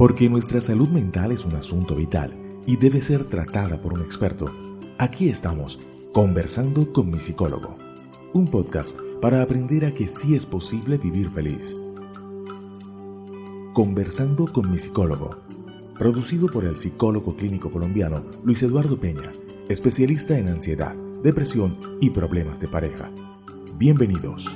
Porque nuestra salud mental es un asunto vital y debe ser tratada por un experto. Aquí estamos, conversando con mi psicólogo. Un podcast para aprender a que sí es posible vivir feliz. Conversando con mi psicólogo. Producido por el psicólogo clínico colombiano Luis Eduardo Peña, especialista en ansiedad, depresión y problemas de pareja. Bienvenidos.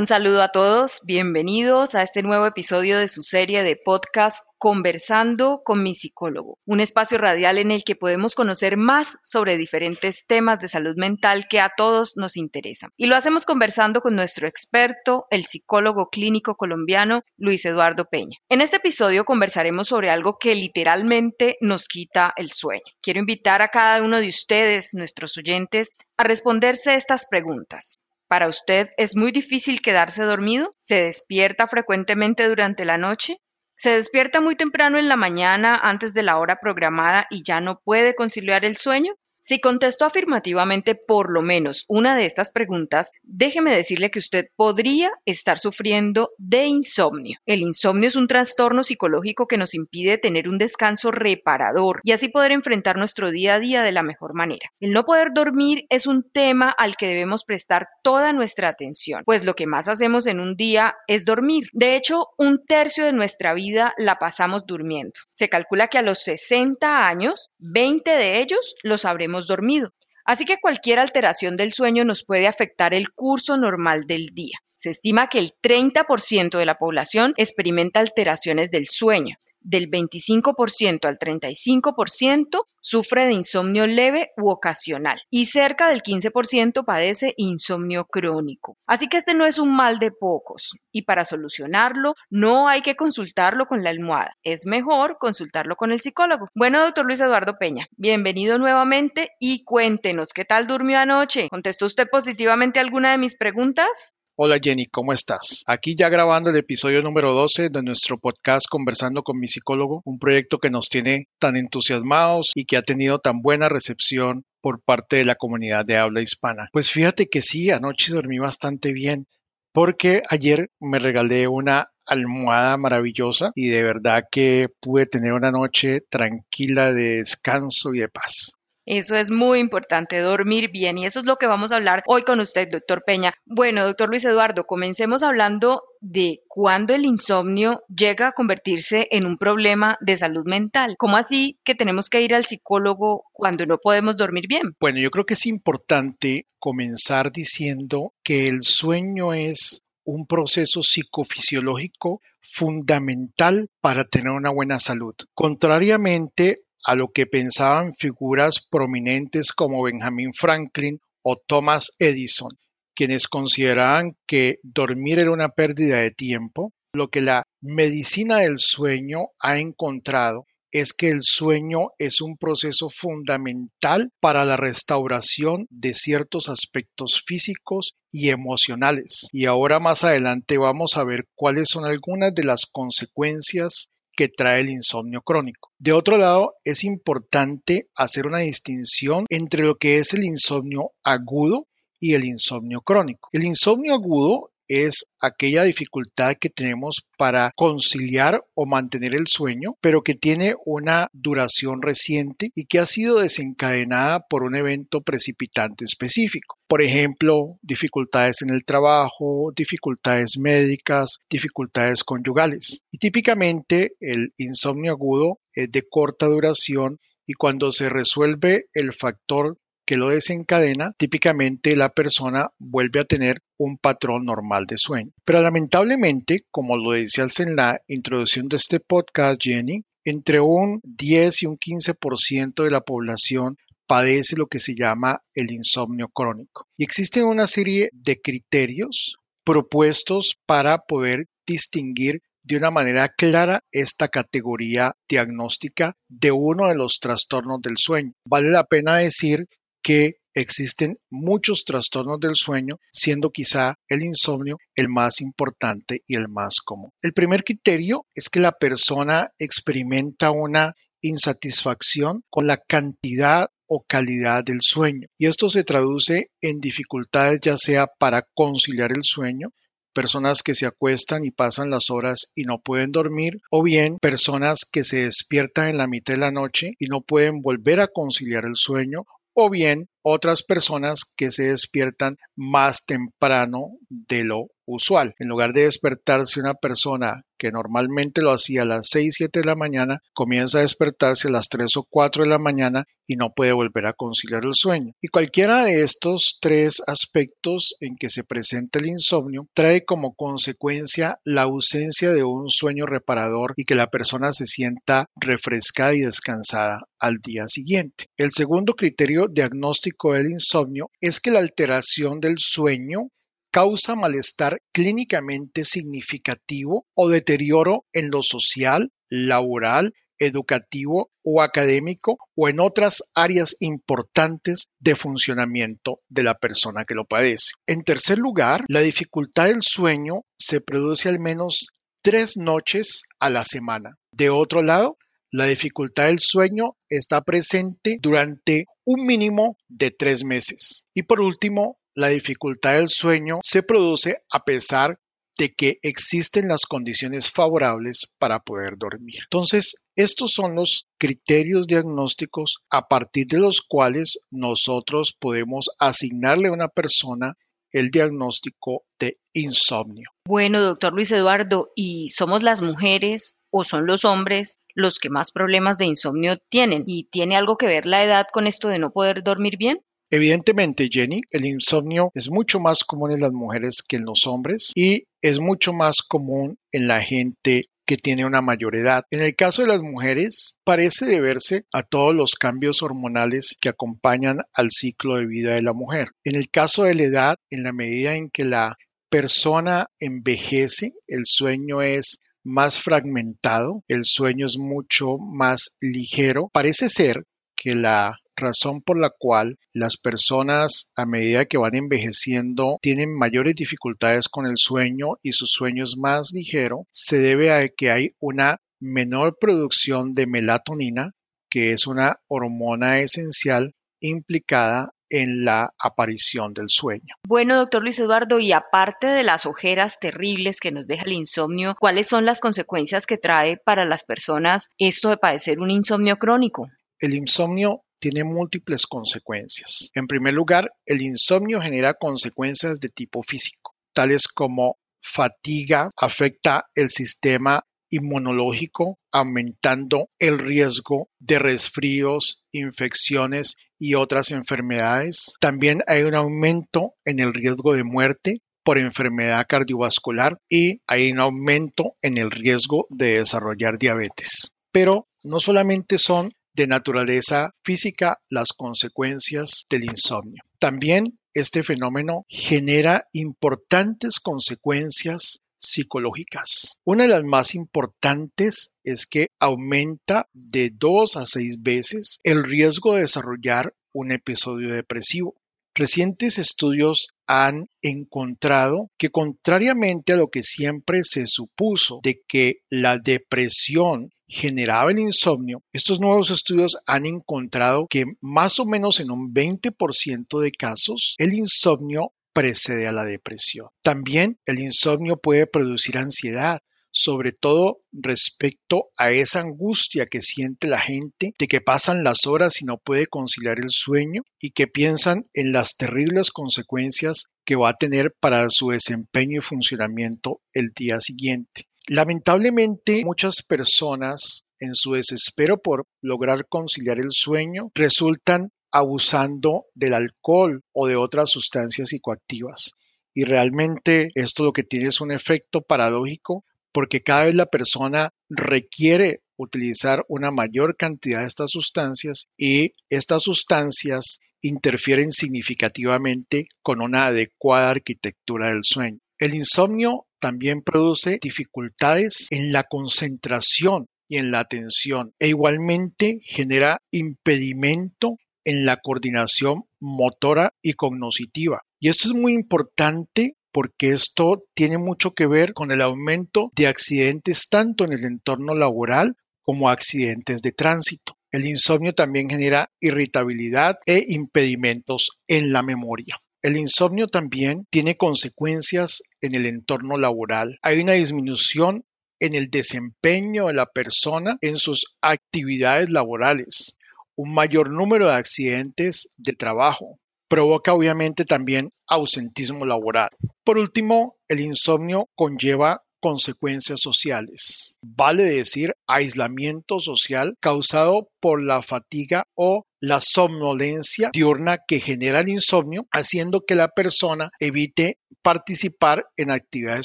Un saludo a todos, bienvenidos a este nuevo episodio de su serie de podcast Conversando con mi psicólogo, un espacio radial en el que podemos conocer más sobre diferentes temas de salud mental que a todos nos interesan. Y lo hacemos conversando con nuestro experto, el psicólogo clínico colombiano Luis Eduardo Peña. En este episodio conversaremos sobre algo que literalmente nos quita el sueño. Quiero invitar a cada uno de ustedes, nuestros oyentes, a responderse estas preguntas. ¿Para usted es muy difícil quedarse dormido? ¿Se despierta frecuentemente durante la noche? ¿Se despierta muy temprano en la mañana antes de la hora programada y ya no puede conciliar el sueño? Si contestó afirmativamente por lo menos una de estas preguntas, déjeme decirle que usted podría estar sufriendo de insomnio. El insomnio es un trastorno psicológico que nos impide tener un descanso reparador y así poder enfrentar nuestro día a día de la mejor manera. El no poder dormir es un tema al que debemos prestar toda nuestra atención, pues lo que más hacemos en un día es dormir. De hecho, un tercio de nuestra vida la pasamos durmiendo. Se calcula que a los 60 años, 20 de ellos los habremos dormido. Así que cualquier alteración del sueño nos puede afectar el curso normal del día. Se estima que el 30% de la población experimenta alteraciones del sueño del 25% al 35% sufre de insomnio leve u ocasional y cerca del 15% padece insomnio crónico. Así que este no es un mal de pocos y para solucionarlo no hay que consultarlo con la almohada, es mejor consultarlo con el psicólogo. Bueno, doctor Luis Eduardo Peña, bienvenido nuevamente y cuéntenos qué tal durmió anoche. ¿Contestó usted positivamente alguna de mis preguntas? Hola Jenny, ¿cómo estás? Aquí ya grabando el episodio número 12 de nuestro podcast Conversando con mi psicólogo, un proyecto que nos tiene tan entusiasmados y que ha tenido tan buena recepción por parte de la comunidad de habla hispana. Pues fíjate que sí, anoche dormí bastante bien porque ayer me regalé una almohada maravillosa y de verdad que pude tener una noche tranquila de descanso y de paz. Eso es muy importante, dormir bien. Y eso es lo que vamos a hablar hoy con usted, doctor Peña. Bueno, doctor Luis Eduardo, comencemos hablando de cuándo el insomnio llega a convertirse en un problema de salud mental. ¿Cómo así que tenemos que ir al psicólogo cuando no podemos dormir bien? Bueno, yo creo que es importante comenzar diciendo que el sueño es un proceso psicofisiológico fundamental para tener una buena salud. Contrariamente a lo que pensaban figuras prominentes como Benjamin Franklin o Thomas Edison, quienes consideraban que dormir era una pérdida de tiempo, lo que la medicina del sueño ha encontrado es que el sueño es un proceso fundamental para la restauración de ciertos aspectos físicos y emocionales. Y ahora más adelante vamos a ver cuáles son algunas de las consecuencias que trae el insomnio crónico. De otro lado, es importante hacer una distinción entre lo que es el insomnio agudo y el insomnio crónico. El insomnio agudo es aquella dificultad que tenemos para conciliar o mantener el sueño, pero que tiene una duración reciente y que ha sido desencadenada por un evento precipitante específico. Por ejemplo, dificultades en el trabajo, dificultades médicas, dificultades conyugales. Y típicamente el insomnio agudo es de corta duración y cuando se resuelve el factor que lo desencadena, típicamente la persona vuelve a tener un patrón normal de sueño. Pero lamentablemente, como lo decías en la introducción de este podcast, Jenny, entre un 10 y un 15% de la población padece lo que se llama el insomnio crónico. Y existen una serie de criterios propuestos para poder distinguir de una manera clara esta categoría diagnóstica de uno de los trastornos del sueño. Vale la pena decir que existen muchos trastornos del sueño, siendo quizá el insomnio el más importante y el más común. El primer criterio es que la persona experimenta una insatisfacción con la cantidad o calidad del sueño. Y esto se traduce en dificultades ya sea para conciliar el sueño, personas que se acuestan y pasan las horas y no pueden dormir, o bien personas que se despiertan en la mitad de la noche y no pueden volver a conciliar el sueño, bien otras personas que se despiertan más temprano de lo usual. En lugar de despertarse una persona que normalmente lo hacía a las 6, 7 de la mañana, comienza a despertarse a las 3 o 4 de la mañana y no puede volver a conciliar el sueño. Y cualquiera de estos tres aspectos en que se presenta el insomnio trae como consecuencia la ausencia de un sueño reparador y que la persona se sienta refrescada y descansada al día siguiente. El segundo criterio diagnóstico del insomnio es que la alteración del sueño causa malestar clínicamente significativo o deterioro en lo social, laboral, educativo o académico o en otras áreas importantes de funcionamiento de la persona que lo padece. En tercer lugar, la dificultad del sueño se produce al menos tres noches a la semana. De otro lado, la dificultad del sueño está presente durante un mínimo de tres meses. Y por último, la dificultad del sueño se produce a pesar de que existen las condiciones favorables para poder dormir. Entonces, estos son los criterios diagnósticos a partir de los cuales nosotros podemos asignarle a una persona el diagnóstico de insomnio. Bueno, doctor Luis Eduardo, ¿y somos las mujeres o son los hombres los que más problemas de insomnio tienen? ¿Y tiene algo que ver la edad con esto de no poder dormir bien? Evidentemente, Jenny, el insomnio es mucho más común en las mujeres que en los hombres y es mucho más común en la gente que tiene una mayor edad. En el caso de las mujeres, parece deberse a todos los cambios hormonales que acompañan al ciclo de vida de la mujer. En el caso de la edad, en la medida en que la persona envejece, el sueño es más fragmentado, el sueño es mucho más ligero. Parece ser que la razón por la cual las personas a medida que van envejeciendo tienen mayores dificultades con el sueño y su sueño es más ligero, se debe a que hay una menor producción de melatonina, que es una hormona esencial implicada en la aparición del sueño. Bueno, doctor Luis Eduardo, y aparte de las ojeras terribles que nos deja el insomnio, ¿cuáles son las consecuencias que trae para las personas esto de padecer un insomnio crónico? El insomnio tiene múltiples consecuencias. En primer lugar, el insomnio genera consecuencias de tipo físico, tales como fatiga, afecta el sistema inmunológico, aumentando el riesgo de resfríos, infecciones y otras enfermedades. También hay un aumento en el riesgo de muerte por enfermedad cardiovascular y hay un aumento en el riesgo de desarrollar diabetes. Pero no solamente son de naturaleza física las consecuencias del insomnio. También este fenómeno genera importantes consecuencias psicológicas. Una de las más importantes es que aumenta de dos a seis veces el riesgo de desarrollar un episodio depresivo. Recientes estudios han encontrado que contrariamente a lo que siempre se supuso de que la depresión generaba el insomnio, estos nuevos estudios han encontrado que más o menos en un 20% de casos el insomnio precede a la depresión. También el insomnio puede producir ansiedad, sobre todo respecto a esa angustia que siente la gente de que pasan las horas y no puede conciliar el sueño y que piensan en las terribles consecuencias que va a tener para su desempeño y funcionamiento el día siguiente. Lamentablemente, muchas personas en su desespero por lograr conciliar el sueño resultan abusando del alcohol o de otras sustancias psicoactivas. Y realmente esto lo que tiene es un efecto paradójico porque cada vez la persona requiere utilizar una mayor cantidad de estas sustancias y estas sustancias interfieren significativamente con una adecuada arquitectura del sueño. El insomnio también produce dificultades en la concentración y en la atención e igualmente genera impedimento en la coordinación motora y cognitiva. Y esto es muy importante porque esto tiene mucho que ver con el aumento de accidentes tanto en el entorno laboral como accidentes de tránsito. El insomnio también genera irritabilidad e impedimentos en la memoria. El insomnio también tiene consecuencias en el entorno laboral. Hay una disminución en el desempeño de la persona en sus actividades laborales, un mayor número de accidentes de trabajo. Provoca obviamente también ausentismo laboral. Por último, el insomnio conlleva consecuencias sociales. Vale decir aislamiento social causado por la fatiga o la somnolencia diurna que genera el insomnio, haciendo que la persona evite participar en actividades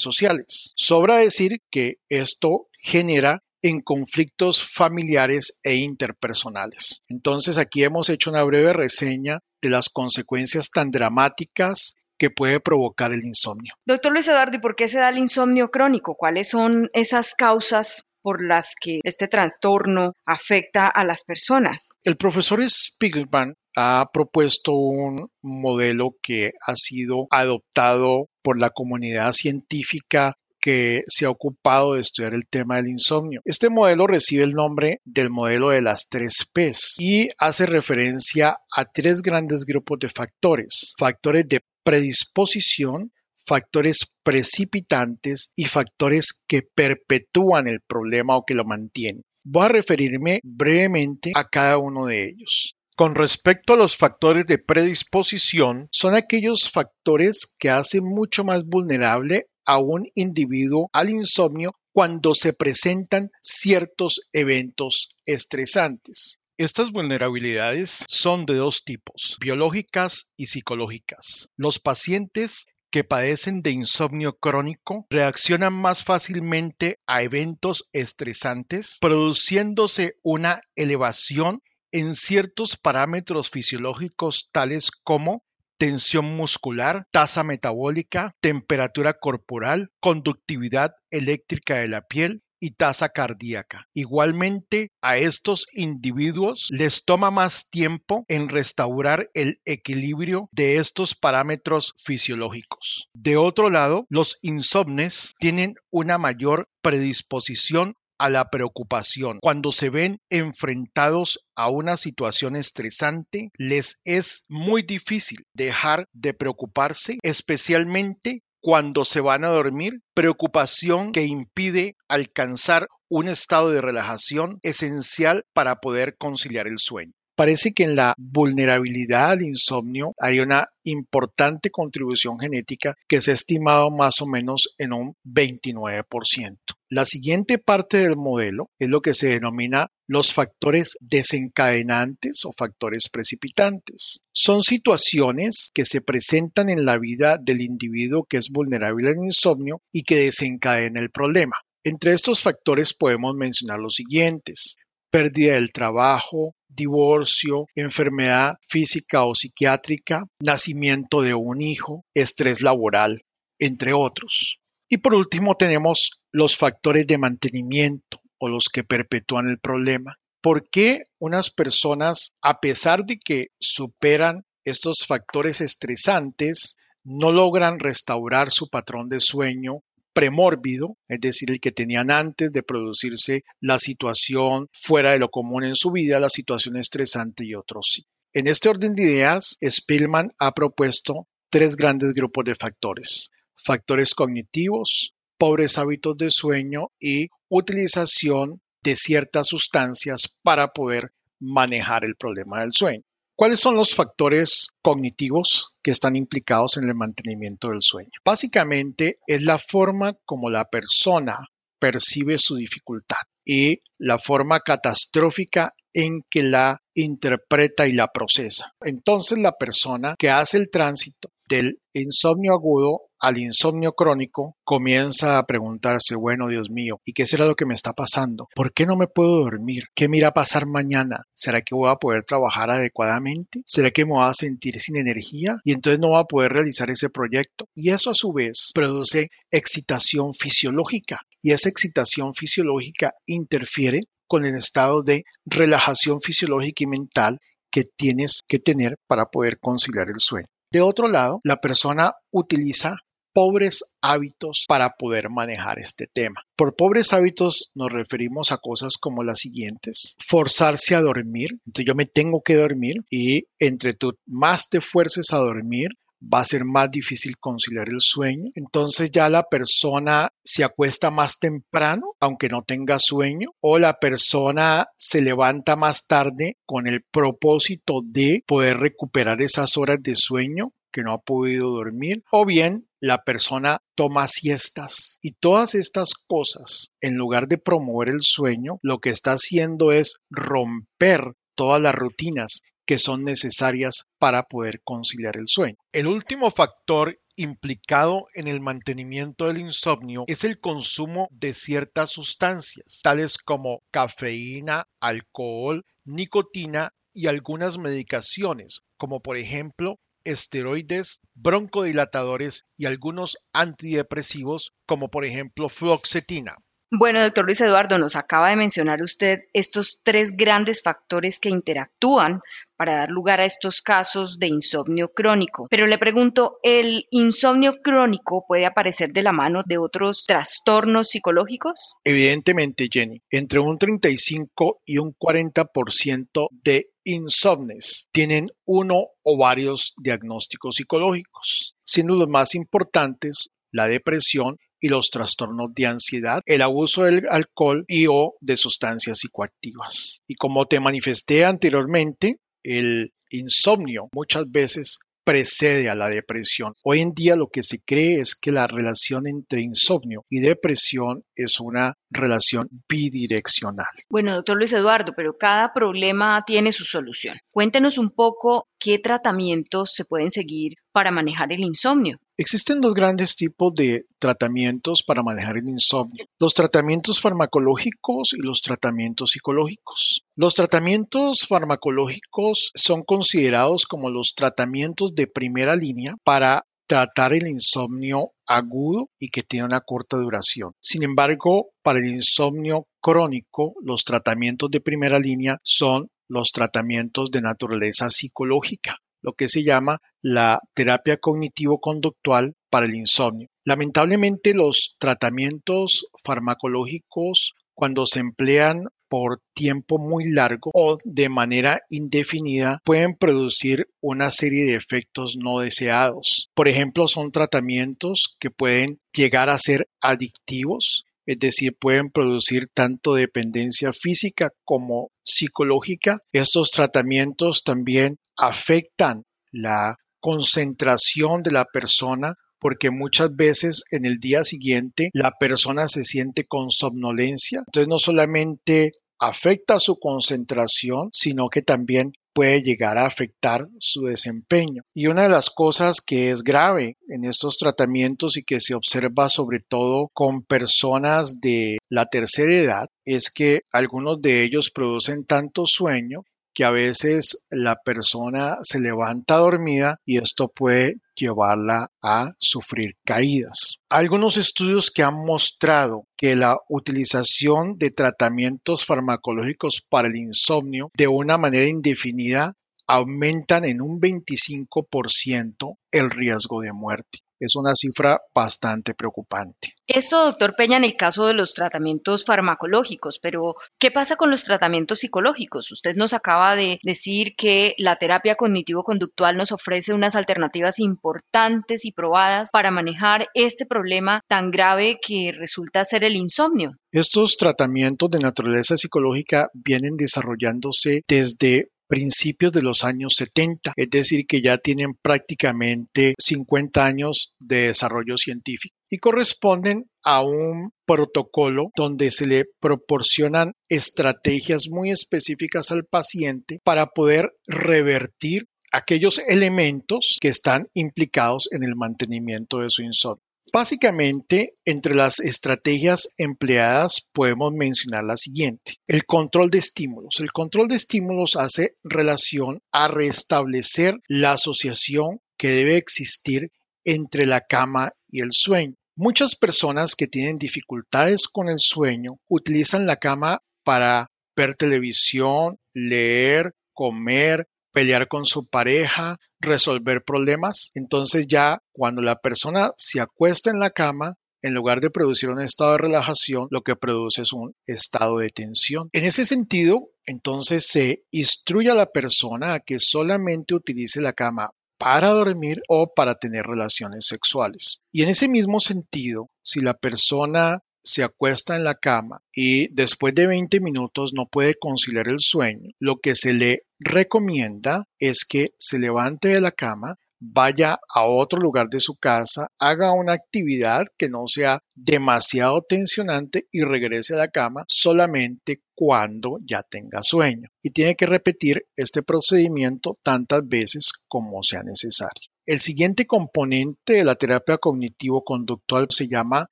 sociales. Sobra decir que esto genera en conflictos familiares e interpersonales. Entonces aquí hemos hecho una breve reseña de las consecuencias tan dramáticas que puede provocar el insomnio. Doctor Luis Eduardo, ¿y por qué se da el insomnio crónico? ¿Cuáles son esas causas por las que este trastorno afecta a las personas? El profesor Spiegelman ha propuesto un modelo que ha sido adoptado por la comunidad científica que se ha ocupado de estudiar el tema del insomnio. Este modelo recibe el nombre del modelo de las tres Ps y hace referencia a tres grandes grupos de factores. Factores de predisposición, factores precipitantes y factores que perpetúan el problema o que lo mantienen. Voy a referirme brevemente a cada uno de ellos. Con respecto a los factores de predisposición, son aquellos factores que hacen mucho más vulnerable a un individuo al insomnio cuando se presentan ciertos eventos estresantes. Estas vulnerabilidades son de dos tipos, biológicas y psicológicas. Los pacientes que padecen de insomnio crónico reaccionan más fácilmente a eventos estresantes, produciéndose una elevación en ciertos parámetros fisiológicos tales como tensión muscular, tasa metabólica, temperatura corporal, conductividad eléctrica de la piel y tasa cardíaca. Igualmente, a estos individuos les toma más tiempo en restaurar el equilibrio de estos parámetros fisiológicos. De otro lado, los insomnes tienen una mayor predisposición a la preocupación. Cuando se ven enfrentados a una situación estresante, les es muy difícil dejar de preocuparse, especialmente cuando se van a dormir, preocupación que impide alcanzar un estado de relajación esencial para poder conciliar el sueño. Parece que en la vulnerabilidad al insomnio hay una importante contribución genética que se ha estimado más o menos en un 29%. La siguiente parte del modelo es lo que se denomina los factores desencadenantes o factores precipitantes. Son situaciones que se presentan en la vida del individuo que es vulnerable al insomnio y que desencadena el problema. Entre estos factores podemos mencionar los siguientes pérdida del trabajo, divorcio, enfermedad física o psiquiátrica, nacimiento de un hijo, estrés laboral, entre otros. Y por último tenemos los factores de mantenimiento o los que perpetúan el problema. ¿Por qué unas personas, a pesar de que superan estos factores estresantes, no logran restaurar su patrón de sueño premórbido, es decir, el que tenían antes de producirse la situación fuera de lo común en su vida, la situación estresante y otros sí. En este orden de ideas, Spillman ha propuesto tres grandes grupos de factores. Factores cognitivos, pobres hábitos de sueño y utilización de ciertas sustancias para poder manejar el problema del sueño. ¿Cuáles son los factores cognitivos que están implicados en el mantenimiento del sueño? Básicamente es la forma como la persona percibe su dificultad y la forma catastrófica en que la interpreta y la procesa. Entonces la persona que hace el tránsito del insomnio agudo al insomnio crónico, comienza a preguntarse, bueno, Dios mío, ¿y qué será lo que me está pasando? ¿Por qué no me puedo dormir? ¿Qué me irá a pasar mañana? ¿Será que voy a poder trabajar adecuadamente? ¿Será que me voy a sentir sin energía? Y entonces no voy a poder realizar ese proyecto. Y eso a su vez produce excitación fisiológica. Y esa excitación fisiológica interfiere con el estado de relajación fisiológica y mental que tienes que tener para poder conciliar el sueño. De otro lado, la persona utiliza pobres hábitos para poder manejar este tema. Por pobres hábitos nos referimos a cosas como las siguientes. Forzarse a dormir. Entonces yo me tengo que dormir y entre tú más te fuerces a dormir, va a ser más difícil conciliar el sueño. Entonces ya la persona se acuesta más temprano, aunque no tenga sueño, o la persona se levanta más tarde con el propósito de poder recuperar esas horas de sueño que no ha podido dormir, o bien la persona toma siestas. Y todas estas cosas, en lugar de promover el sueño, lo que está haciendo es romper todas las rutinas que son necesarias para poder conciliar el sueño. El último factor implicado en el mantenimiento del insomnio es el consumo de ciertas sustancias, tales como cafeína, alcohol, nicotina y algunas medicaciones, como por ejemplo esteroides, broncodilatadores y algunos antidepresivos, como por ejemplo fluoxetina. Bueno, doctor Luis Eduardo, nos acaba de mencionar usted estos tres grandes factores que interactúan para dar lugar a estos casos de insomnio crónico. Pero le pregunto, ¿el insomnio crónico puede aparecer de la mano de otros trastornos psicológicos? Evidentemente, Jenny, entre un 35 y un 40% de insomnes tienen uno o varios diagnósticos psicológicos, siendo los más importantes la depresión y los trastornos de ansiedad, el abuso del alcohol y o de sustancias psicoactivas. Y como te manifesté anteriormente, el insomnio muchas veces precede a la depresión. Hoy en día lo que se cree es que la relación entre insomnio y depresión es una relación bidireccional. Bueno, doctor Luis Eduardo, pero cada problema tiene su solución. Cuéntenos un poco qué tratamientos se pueden seguir para manejar el insomnio. Existen dos grandes tipos de tratamientos para manejar el insomnio, los tratamientos farmacológicos y los tratamientos psicológicos. Los tratamientos farmacológicos son considerados como los tratamientos de primera línea para tratar el insomnio agudo y que tiene una corta duración. Sin embargo, para el insomnio crónico, los tratamientos de primera línea son los tratamientos de naturaleza psicológica lo que se llama la terapia cognitivo-conductual para el insomnio. Lamentablemente los tratamientos farmacológicos cuando se emplean por tiempo muy largo o de manera indefinida pueden producir una serie de efectos no deseados. Por ejemplo, son tratamientos que pueden llegar a ser adictivos es decir, pueden producir tanto dependencia física como psicológica. Estos tratamientos también afectan la concentración de la persona porque muchas veces en el día siguiente la persona se siente con somnolencia. Entonces no solamente afecta su concentración, sino que también puede llegar a afectar su desempeño. Y una de las cosas que es grave en estos tratamientos y que se observa sobre todo con personas de la tercera edad es que algunos de ellos producen tanto sueño que a veces la persona se levanta dormida y esto puede llevarla a sufrir caídas. Algunos estudios que han mostrado que la utilización de tratamientos farmacológicos para el insomnio de una manera indefinida aumentan en un 25% el riesgo de muerte es una cifra bastante preocupante. Esto, doctor Peña, en el caso de los tratamientos farmacológicos, pero ¿qué pasa con los tratamientos psicológicos? Usted nos acaba de decir que la terapia cognitivo-conductual nos ofrece unas alternativas importantes y probadas para manejar este problema tan grave que resulta ser el insomnio. Estos tratamientos de naturaleza psicológica vienen desarrollándose desde principios de los años 70, es decir, que ya tienen prácticamente 50 años de desarrollo científico y corresponden a un protocolo donde se le proporcionan estrategias muy específicas al paciente para poder revertir aquellos elementos que están implicados en el mantenimiento de su insomnio. Básicamente, entre las estrategias empleadas podemos mencionar la siguiente. El control de estímulos. El control de estímulos hace relación a restablecer la asociación que debe existir entre la cama y el sueño. Muchas personas que tienen dificultades con el sueño utilizan la cama para ver televisión, leer, comer, pelear con su pareja, resolver problemas. Entonces ya cuando la persona se acuesta en la cama, en lugar de producir un estado de relajación, lo que produce es un estado de tensión. En ese sentido, entonces se instruye a la persona a que solamente utilice la cama para dormir o para tener relaciones sexuales. Y en ese mismo sentido, si la persona se acuesta en la cama y después de 20 minutos no puede conciliar el sueño, lo que se le recomienda es que se levante de la cama, vaya a otro lugar de su casa, haga una actividad que no sea demasiado tensionante y regrese a la cama solamente cuando ya tenga sueño. Y tiene que repetir este procedimiento tantas veces como sea necesario. El siguiente componente de la terapia cognitivo-conductual se llama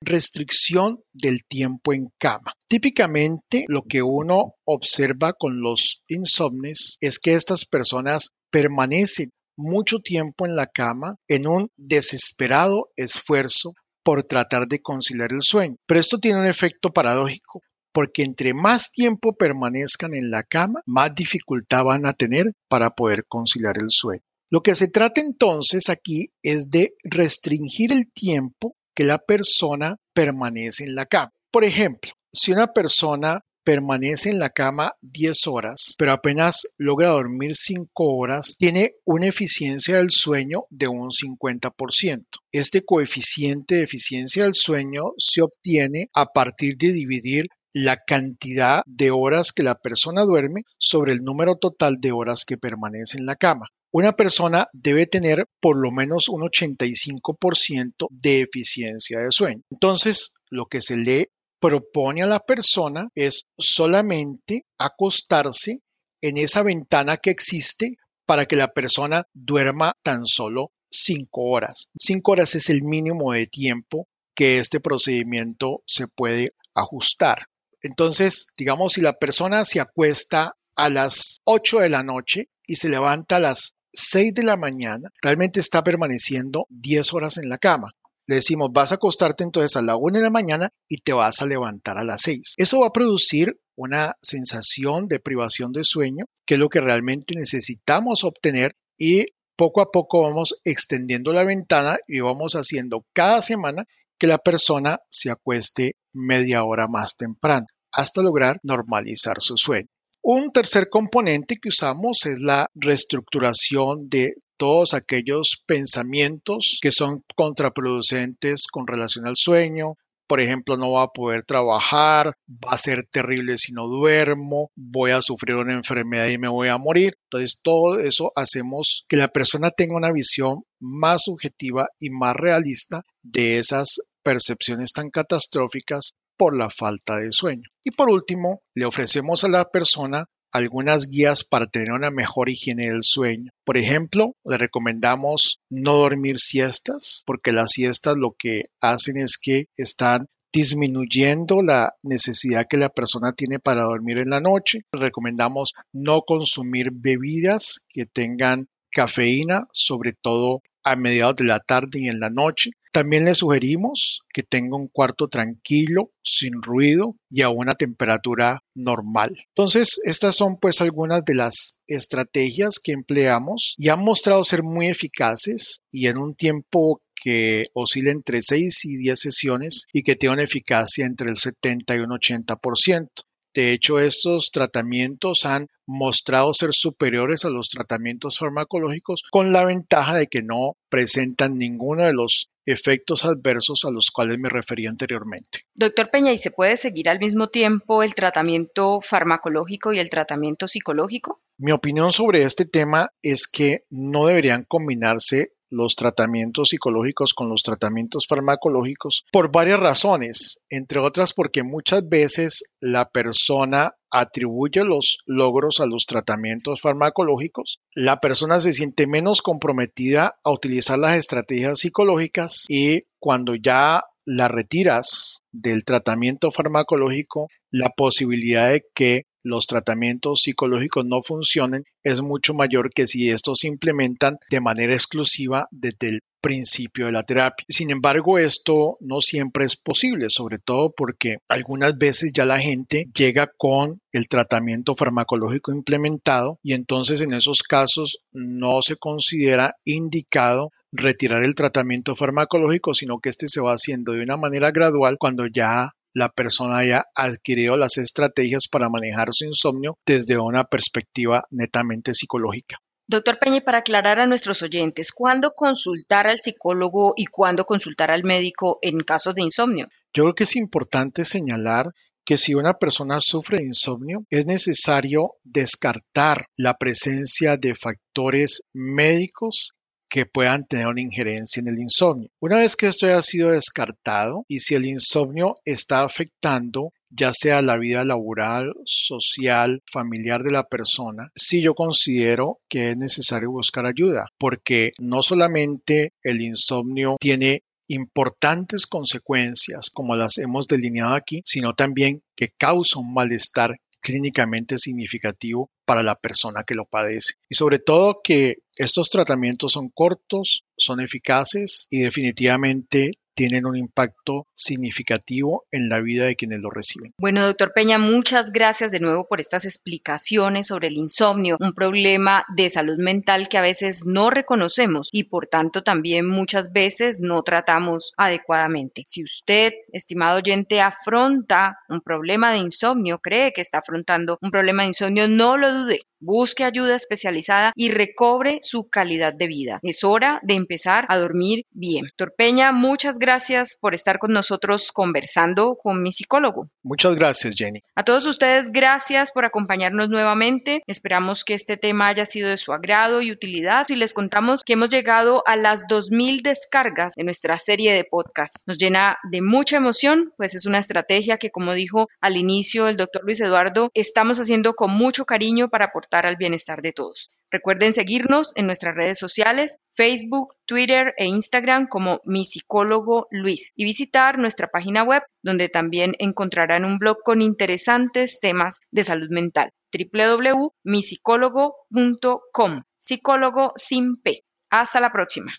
restricción del tiempo en cama. Típicamente lo que uno observa con los insomnes es que estas personas permanecen mucho tiempo en la cama en un desesperado esfuerzo por tratar de conciliar el sueño. Pero esto tiene un efecto paradójico porque entre más tiempo permanezcan en la cama, más dificultad van a tener para poder conciliar el sueño. Lo que se trata entonces aquí es de restringir el tiempo que la persona permanece en la cama. Por ejemplo, si una persona permanece en la cama 10 horas, pero apenas logra dormir 5 horas, tiene una eficiencia del sueño de un 50%. Este coeficiente de eficiencia del sueño se obtiene a partir de dividir la cantidad de horas que la persona duerme sobre el número total de horas que permanece en la cama. Una persona debe tener por lo menos un 85% de eficiencia de sueño. Entonces, lo que se le propone a la persona es solamente acostarse en esa ventana que existe para que la persona duerma tan solo 5 horas. 5 horas es el mínimo de tiempo que este procedimiento se puede ajustar. Entonces, digamos, si la persona se acuesta a las 8 de la noche y se levanta a las 6 de la mañana, realmente está permaneciendo 10 horas en la cama. Le decimos, vas a acostarte entonces a la 1 de la mañana y te vas a levantar a las 6. Eso va a producir una sensación de privación de sueño, que es lo que realmente necesitamos obtener y poco a poco vamos extendiendo la ventana y vamos haciendo cada semana que la persona se acueste media hora más temprano hasta lograr normalizar su sueño. Un tercer componente que usamos es la reestructuración de todos aquellos pensamientos que son contraproducentes con relación al sueño. Por ejemplo, no va a poder trabajar, va a ser terrible si no duermo, voy a sufrir una enfermedad y me voy a morir. Entonces, todo eso hacemos que la persona tenga una visión más subjetiva y más realista de esas percepciones tan catastróficas por la falta de sueño. Y por último, le ofrecemos a la persona algunas guías para tener una mejor higiene del sueño. Por ejemplo, le recomendamos no dormir siestas, porque las siestas lo que hacen es que están disminuyendo la necesidad que la persona tiene para dormir en la noche. Le recomendamos no consumir bebidas que tengan cafeína, sobre todo a mediados de la tarde y en la noche. También le sugerimos que tenga un cuarto tranquilo, sin ruido y a una temperatura normal. Entonces, estas son pues algunas de las estrategias que empleamos y han mostrado ser muy eficaces y en un tiempo que oscila entre 6 y 10 sesiones y que tiene una eficacia entre el 70 y un 80%. De hecho, estos tratamientos han mostrado ser superiores a los tratamientos farmacológicos con la ventaja de que no presentan ninguno de los efectos adversos a los cuales me refería anteriormente. Doctor Peña, ¿y se puede seguir al mismo tiempo el tratamiento farmacológico y el tratamiento psicológico? Mi opinión sobre este tema es que no deberían combinarse los tratamientos psicológicos con los tratamientos farmacológicos por varias razones, entre otras porque muchas veces la persona atribuye los logros a los tratamientos farmacológicos, la persona se siente menos comprometida a utilizar las estrategias psicológicas y cuando ya la retiras del tratamiento farmacológico, la posibilidad de que los tratamientos psicológicos no funcionen es mucho mayor que si estos se implementan de manera exclusiva desde el principio de la terapia. Sin embargo, esto no siempre es posible, sobre todo porque algunas veces ya la gente llega con el tratamiento farmacológico implementado y entonces en esos casos no se considera indicado retirar el tratamiento farmacológico, sino que este se va haciendo de una manera gradual cuando ya la persona haya adquirido las estrategias para manejar su insomnio desde una perspectiva netamente psicológica. Doctor Peña, para aclarar a nuestros oyentes, ¿cuándo consultar al psicólogo y cuándo consultar al médico en casos de insomnio? Yo creo que es importante señalar que si una persona sufre de insomnio, es necesario descartar la presencia de factores médicos que puedan tener una injerencia en el insomnio. Una vez que esto haya sido descartado y si el insomnio está afectando ya sea la vida laboral, social, familiar de la persona, sí yo considero que es necesario buscar ayuda, porque no solamente el insomnio tiene importantes consecuencias, como las hemos delineado aquí, sino también que causa un malestar clínicamente significativo para la persona que lo padece. Y sobre todo que estos tratamientos son cortos, son eficaces y definitivamente tienen un impacto significativo en la vida de quienes lo reciben. Bueno, doctor Peña, muchas gracias de nuevo por estas explicaciones sobre el insomnio, un problema de salud mental que a veces no reconocemos y por tanto también muchas veces no tratamos adecuadamente. Si usted, estimado oyente, afronta un problema de insomnio, cree que está afrontando un problema de insomnio, no lo dude busque ayuda especializada y recobre su calidad de vida. Es hora de empezar a dormir bien. Doctor Peña, muchas gracias por estar con nosotros conversando con mi psicólogo. Muchas gracias, Jenny. A todos ustedes, gracias por acompañarnos nuevamente. Esperamos que este tema haya sido de su agrado y utilidad y les contamos que hemos llegado a las 2.000 descargas de nuestra serie de podcast. Nos llena de mucha emoción, pues es una estrategia que, como dijo al inicio el doctor Luis Eduardo, estamos haciendo con mucho cariño para aportar al bienestar de todos. Recuerden seguirnos en nuestras redes sociales, Facebook, Twitter e Instagram como mi psicólogo Luis y visitar nuestra página web donde también encontrarán un blog con interesantes temas de salud mental www.misicólogo.com Psicólogo sin P. Hasta la próxima.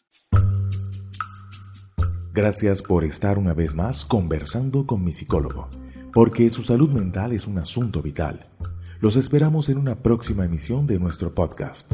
Gracias por estar una vez más conversando con mi psicólogo, porque su salud mental es un asunto vital. Los esperamos en una próxima emisión de nuestro podcast.